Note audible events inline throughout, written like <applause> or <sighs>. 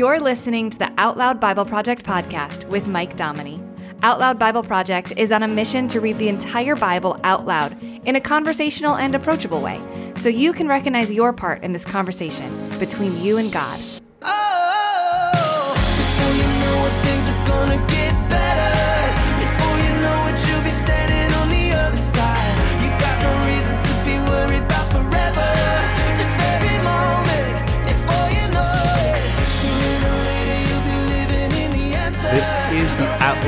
You're listening to the Out Loud Bible Project podcast with Mike Dominy. Out Loud Bible Project is on a mission to read the entire Bible out loud in a conversational and approachable way so you can recognize your part in this conversation between you and God.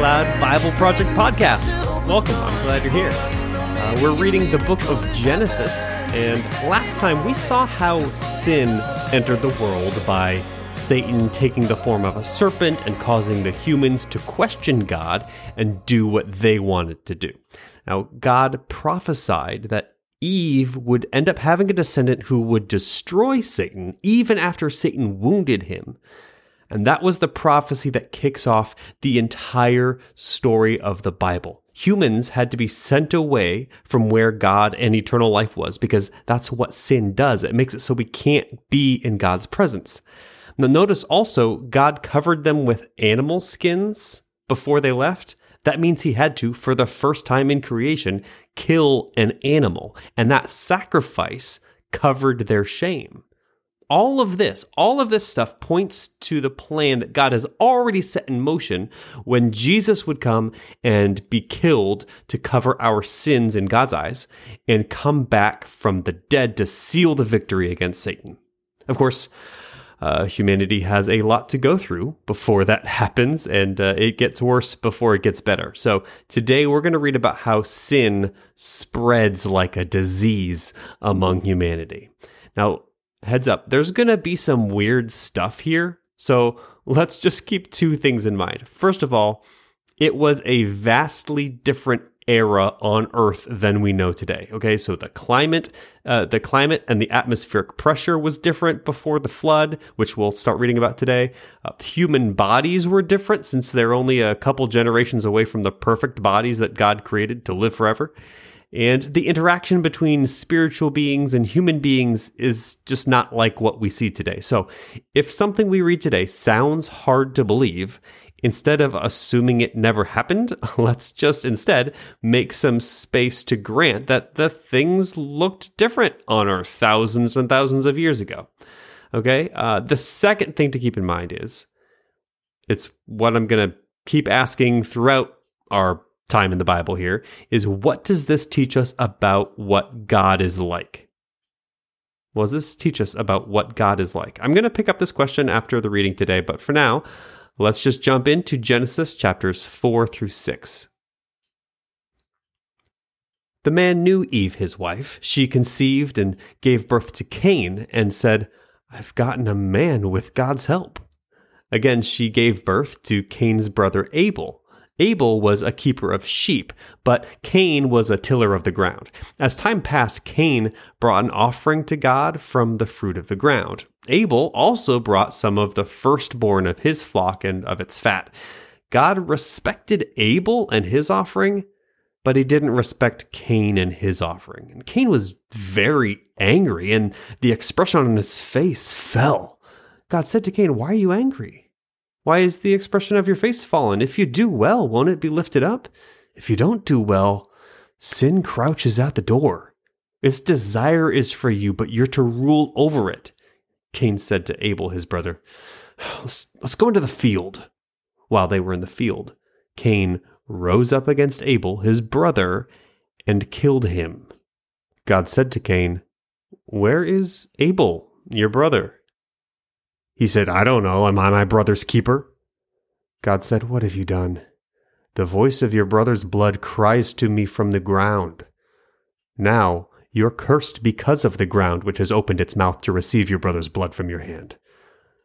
Loud Bible Project podcast. Welcome. I'm glad you're here. Uh, we're reading the book of Genesis, and last time we saw how sin entered the world by Satan taking the form of a serpent and causing the humans to question God and do what they wanted to do. Now, God prophesied that Eve would end up having a descendant who would destroy Satan even after Satan wounded him. And that was the prophecy that kicks off the entire story of the Bible. Humans had to be sent away from where God and eternal life was because that's what sin does. It makes it so we can't be in God's presence. Now, notice also, God covered them with animal skins before they left. That means he had to, for the first time in creation, kill an animal. And that sacrifice covered their shame all of this, all of this stuff points to the plan that God has already set in motion when Jesus would come and be killed to cover our sins in God's eyes and come back from the dead to seal the victory against Satan. Of course, uh, humanity has a lot to go through before that <laughs> happens, and uh, it gets worse before it gets better. So, today we're going to read about how sin spreads like a disease among humanity. Now, heads up, there's to be some weird stuff here. So let's just keep two things in mind. First of all, it was a vastly different era on Earth than we know today. Okay, so the climate, uh, the climate and the atmospheric pressure was different before the flood, which we'll start reading about today. Uh, human bodies were different since they're only a couple generations away from the perfect bodies that God created to live forever. And the interaction between spiritual beings and human beings is just not like what we see today. So, if something we read today sounds hard to believe, instead of assuming it never happened, <laughs> let's just instead make some space to grant that the things looked different on Earth thousands and thousands of years ago. Okay? Uh, the second thing to keep in mind is it's what I'm going to keep asking throughout our time in the Bible here is what does this teach us about what God is like? What does this teach us about what God is like? I'm going to pick up this question after the reading today, but for now, let's just jump into Genesis chapters 4 through 6. The man knew Eve, his wife. She conceived and gave birth to Cain and said, I've gotten a man with God's help. Again, she gave birth to Cain's brother Abel. Abel was a keeper of sheep, but Cain was a tiller of the ground. As time passed, Cain brought an offering to God from the fruit of the ground. Abel also brought some of the firstborn of his flock and of its fat. God respected Abel and his offering, but he didn't respect Cain and his offering. And Cain was very angry, and the expression on his face fell. God said to Cain, Why are you angry? Why is the expression of your face fallen? If you do well, won't it be lifted up? If you don't do well, sin crouches at the door. Its desire is for you, but you're to rule over it. Cain said to Abel, his brother, <sighs> let's, let's go into the field. While they were in the field, Cain rose up against Abel, his brother, and killed him. God said to Cain, Where is Abel, your brother? He said, I don't know. Am I my brother's keeper? God said, What have you done? The voice of your brother's blood cries to me from the ground. Now you're cursed because of the ground which has opened its mouth to receive your brother's blood from your hand.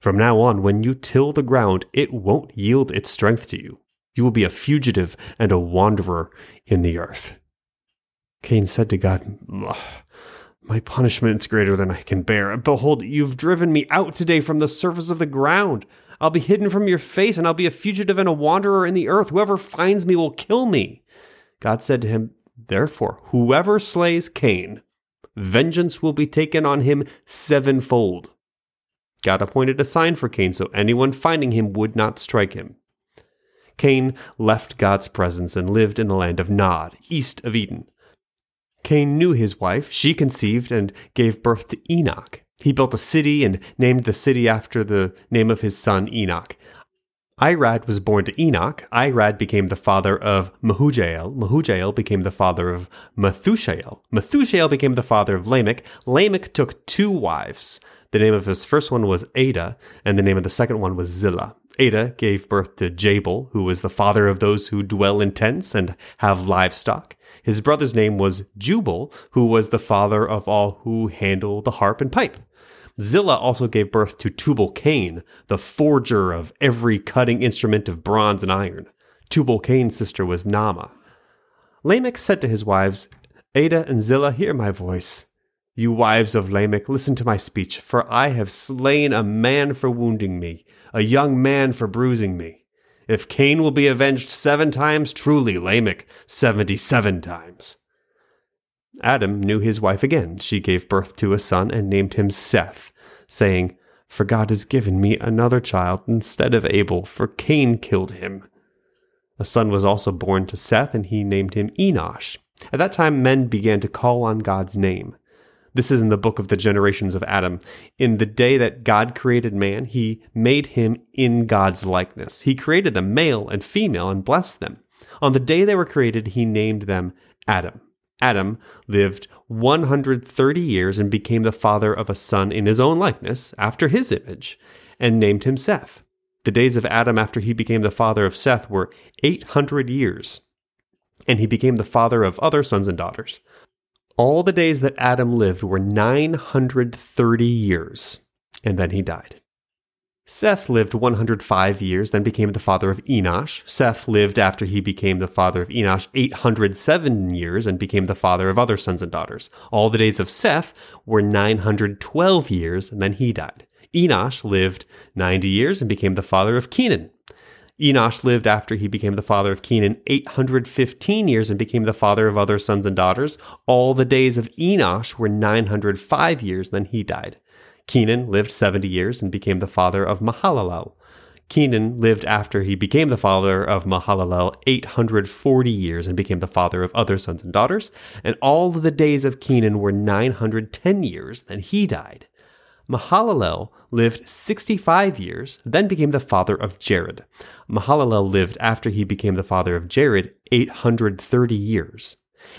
From now on, when you till the ground, it won't yield its strength to you. You will be a fugitive and a wanderer in the earth. Cain said to God, my punishment is greater than I can bear. Behold, you've driven me out today from the surface of the ground. I'll be hidden from your face, and I'll be a fugitive and a wanderer in the earth. Whoever finds me will kill me. God said to him, Therefore, whoever slays Cain, vengeance will be taken on him sevenfold. God appointed a sign for Cain so anyone finding him would not strike him. Cain left God's presence and lived in the land of Nod, east of Eden. Cain knew his wife, she conceived and gave birth to Enoch. He built a city and named the city after the name of his son Enoch. Irad was born to Enoch. Irad became the father of Mehujael. Mehujael became the father of Methushael. Methushael became the father of Lamech. Lamech took two wives. The name of his first one was Ada, and the name of the second one was Zillah. Ada gave birth to Jabal, who was the father of those who dwell in tents and have livestock. His brother's name was Jubal, who was the father of all who handle the harp and pipe. Zillah also gave birth to Tubal Cain, the forger of every cutting instrument of bronze and iron. Tubal Cain's sister was Naamah. Lamech said to his wives, Ada and Zillah, hear my voice. You wives of Lamech, listen to my speech, for I have slain a man for wounding me, a young man for bruising me. If Cain will be avenged seven times, truly Lamech seventy seven times. Adam knew his wife again. She gave birth to a son and named him Seth, saying, For God has given me another child instead of Abel, for Cain killed him. A son was also born to Seth, and he named him Enosh. At that time, men began to call on God's name. This is in the book of the generations of Adam. In the day that God created man, he made him in God's likeness. He created them male and female and blessed them. On the day they were created, he named them Adam. Adam lived 130 years and became the father of a son in his own likeness, after his image, and named him Seth. The days of Adam after he became the father of Seth were 800 years, and he became the father of other sons and daughters. All the days that Adam lived were 930 years, and then he died. Seth lived 105 years, then became the father of Enosh. Seth lived after he became the father of Enosh 807 years and became the father of other sons and daughters. All the days of Seth were 912 years, and then he died. Enosh lived 90 years and became the father of Kenan. Enosh lived after he became the father of Kenan 815 years and became the father of other sons and daughters. All the days of Enosh were 905 years, then he died. Kenan lived 70 years and became the father of Mahalalel. Kenan lived after he became the father of Mahalalel 840 years and became the father of other sons and daughters. And all the days of Kenan were 910 years, then he died. Mahalalel lived 65 years, then became the father of Jared. Mahalalel lived after he became the father of Jared 830 years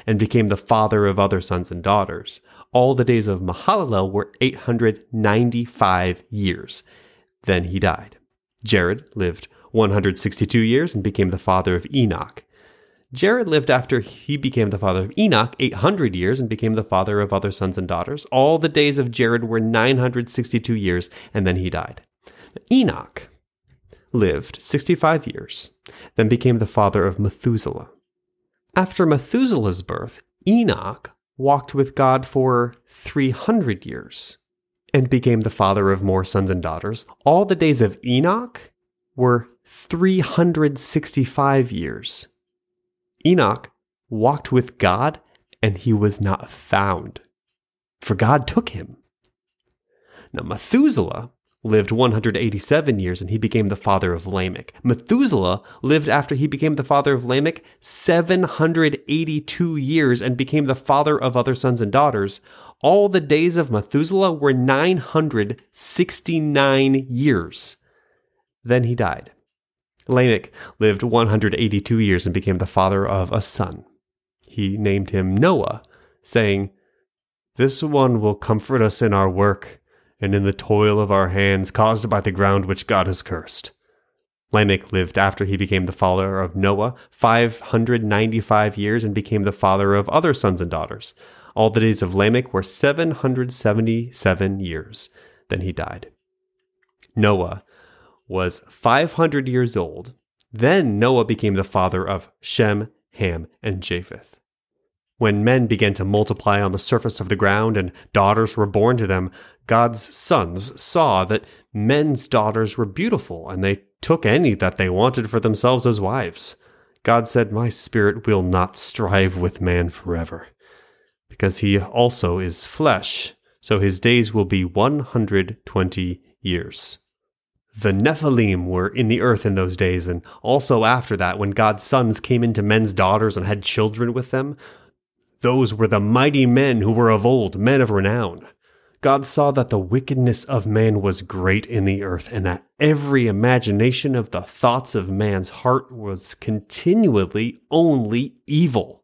and became the father of other sons and daughters all the days of Mahalalel were 895 years. Then he died. Jared lived 162 years and became the father of Enoch. Jared lived after he became the father of Enoch 800 years and became the father of other sons and daughters. All the days of Jared were 962 years, and then he died. Enoch lived 65 years, then became the father of Methuselah. After Methuselah's birth, Enoch walked with God for 300 years and became the father of more sons and daughters. All the days of Enoch were 365 years. Enoch walked with God and he was not found, for God took him. Now, Methuselah lived 187 years and he became the father of Lamech. Methuselah lived after he became the father of Lamech 782 years and became the father of other sons and daughters. All the days of Methuselah were 969 years. Then he died. Lamech lived 182 years and became the father of a son. He named him Noah, saying, This one will comfort us in our work and in the toil of our hands caused by the ground which God has cursed. Lamech lived after he became the father of Noah 595 years and became the father of other sons and daughters. All the days of Lamech were 777 years. Then he died. Noah was 500 years old. Then Noah became the father of Shem, Ham, and Japheth. When men began to multiply on the surface of the ground and daughters were born to them, God's sons saw that men's daughters were beautiful, and they took any that they wanted for themselves as wives. God said, My spirit will not strive with man forever, because he also is flesh, so his days will be 120 years. The Nephilim were in the earth in those days, and also after that, when God's sons came into men's daughters and had children with them. Those were the mighty men who were of old, men of renown. God saw that the wickedness of man was great in the earth, and that every imagination of the thoughts of man's heart was continually only evil.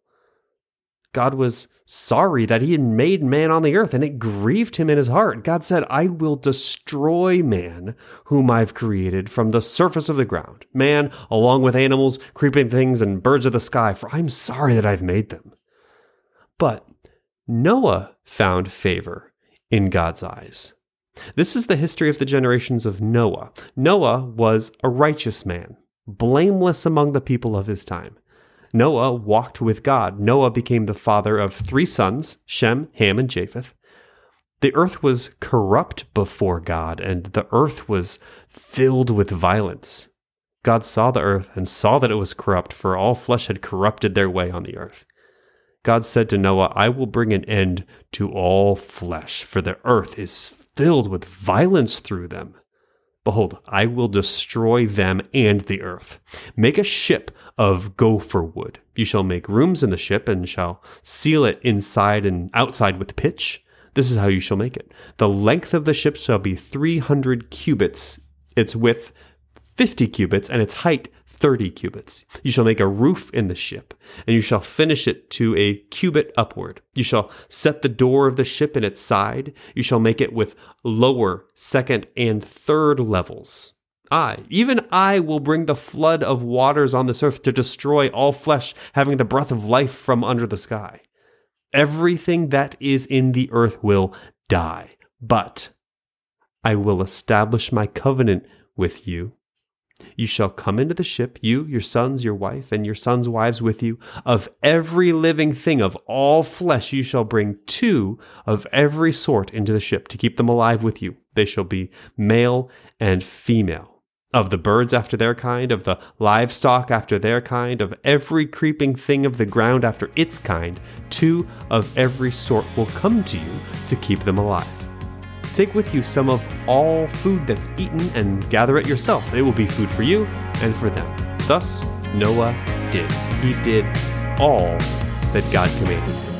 God was sorry that he had made man on the earth, and it grieved him in his heart. God said, I will destroy man, whom I've created from the surface of the ground, man, along with animals, creeping things, and birds of the sky, for I'm sorry that I've made them. But Noah found favor in God's eyes. This is the history of the generations of Noah. Noah was a righteous man, blameless among the people of his time. Noah walked with God. Noah became the father of three sons Shem, Ham, and Japheth. The earth was corrupt before God, and the earth was filled with violence. God saw the earth and saw that it was corrupt, for all flesh had corrupted their way on the earth. God said to Noah, I will bring an end to all flesh, for the earth is filled with violence through them. Behold, I will destroy them and the earth. Make a ship of gopher wood. You shall make rooms in the ship and shall seal it inside and outside with pitch. This is how you shall make it. The length of the ship shall be 300 cubits, its width 50 cubits, and its height 30 cubits. You shall make a roof in the ship, and you shall finish it to a cubit upward. You shall set the door of the ship in its side. You shall make it with lower, second, and third levels. I, even I, will bring the flood of waters on this earth to destroy all flesh having the breath of life from under the sky. Everything that is in the earth will die, but I will establish my covenant with you you shall come into the ship, you, your sons, your wife, and your sons' wives with you. Of every living thing of all flesh, you shall bring two of every sort into the ship to keep them alive with you. They shall be male and female. Of the birds after their kind, of the livestock after their kind, of every creeping thing of the ground after its kind, two of every sort will come to you to keep them alive. Take with you some of all food that's eaten and gather it yourself. It will be food for you and for them. Thus, Noah did. He did all that God commanded him.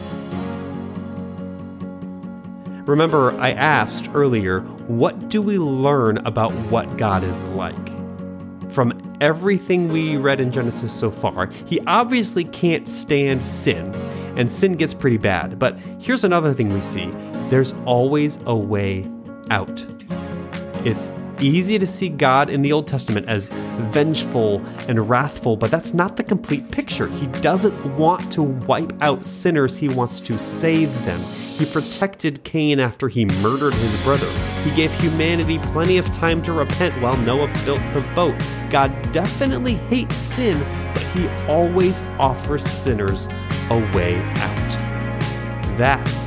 Remember, I asked earlier, what do we learn about what God is like? From everything we read in Genesis so far, he obviously can't stand sin, and sin gets pretty bad. But here's another thing we see there's always a way out. It's easy to see God in the Old Testament as vengeful and wrathful, but that's not the complete picture. He doesn't want to wipe out sinners, he wants to save them. He protected Cain after he murdered his brother. He gave humanity plenty of time to repent while Noah built the boat. God definitely hates sin, but he always offers sinners a way out. That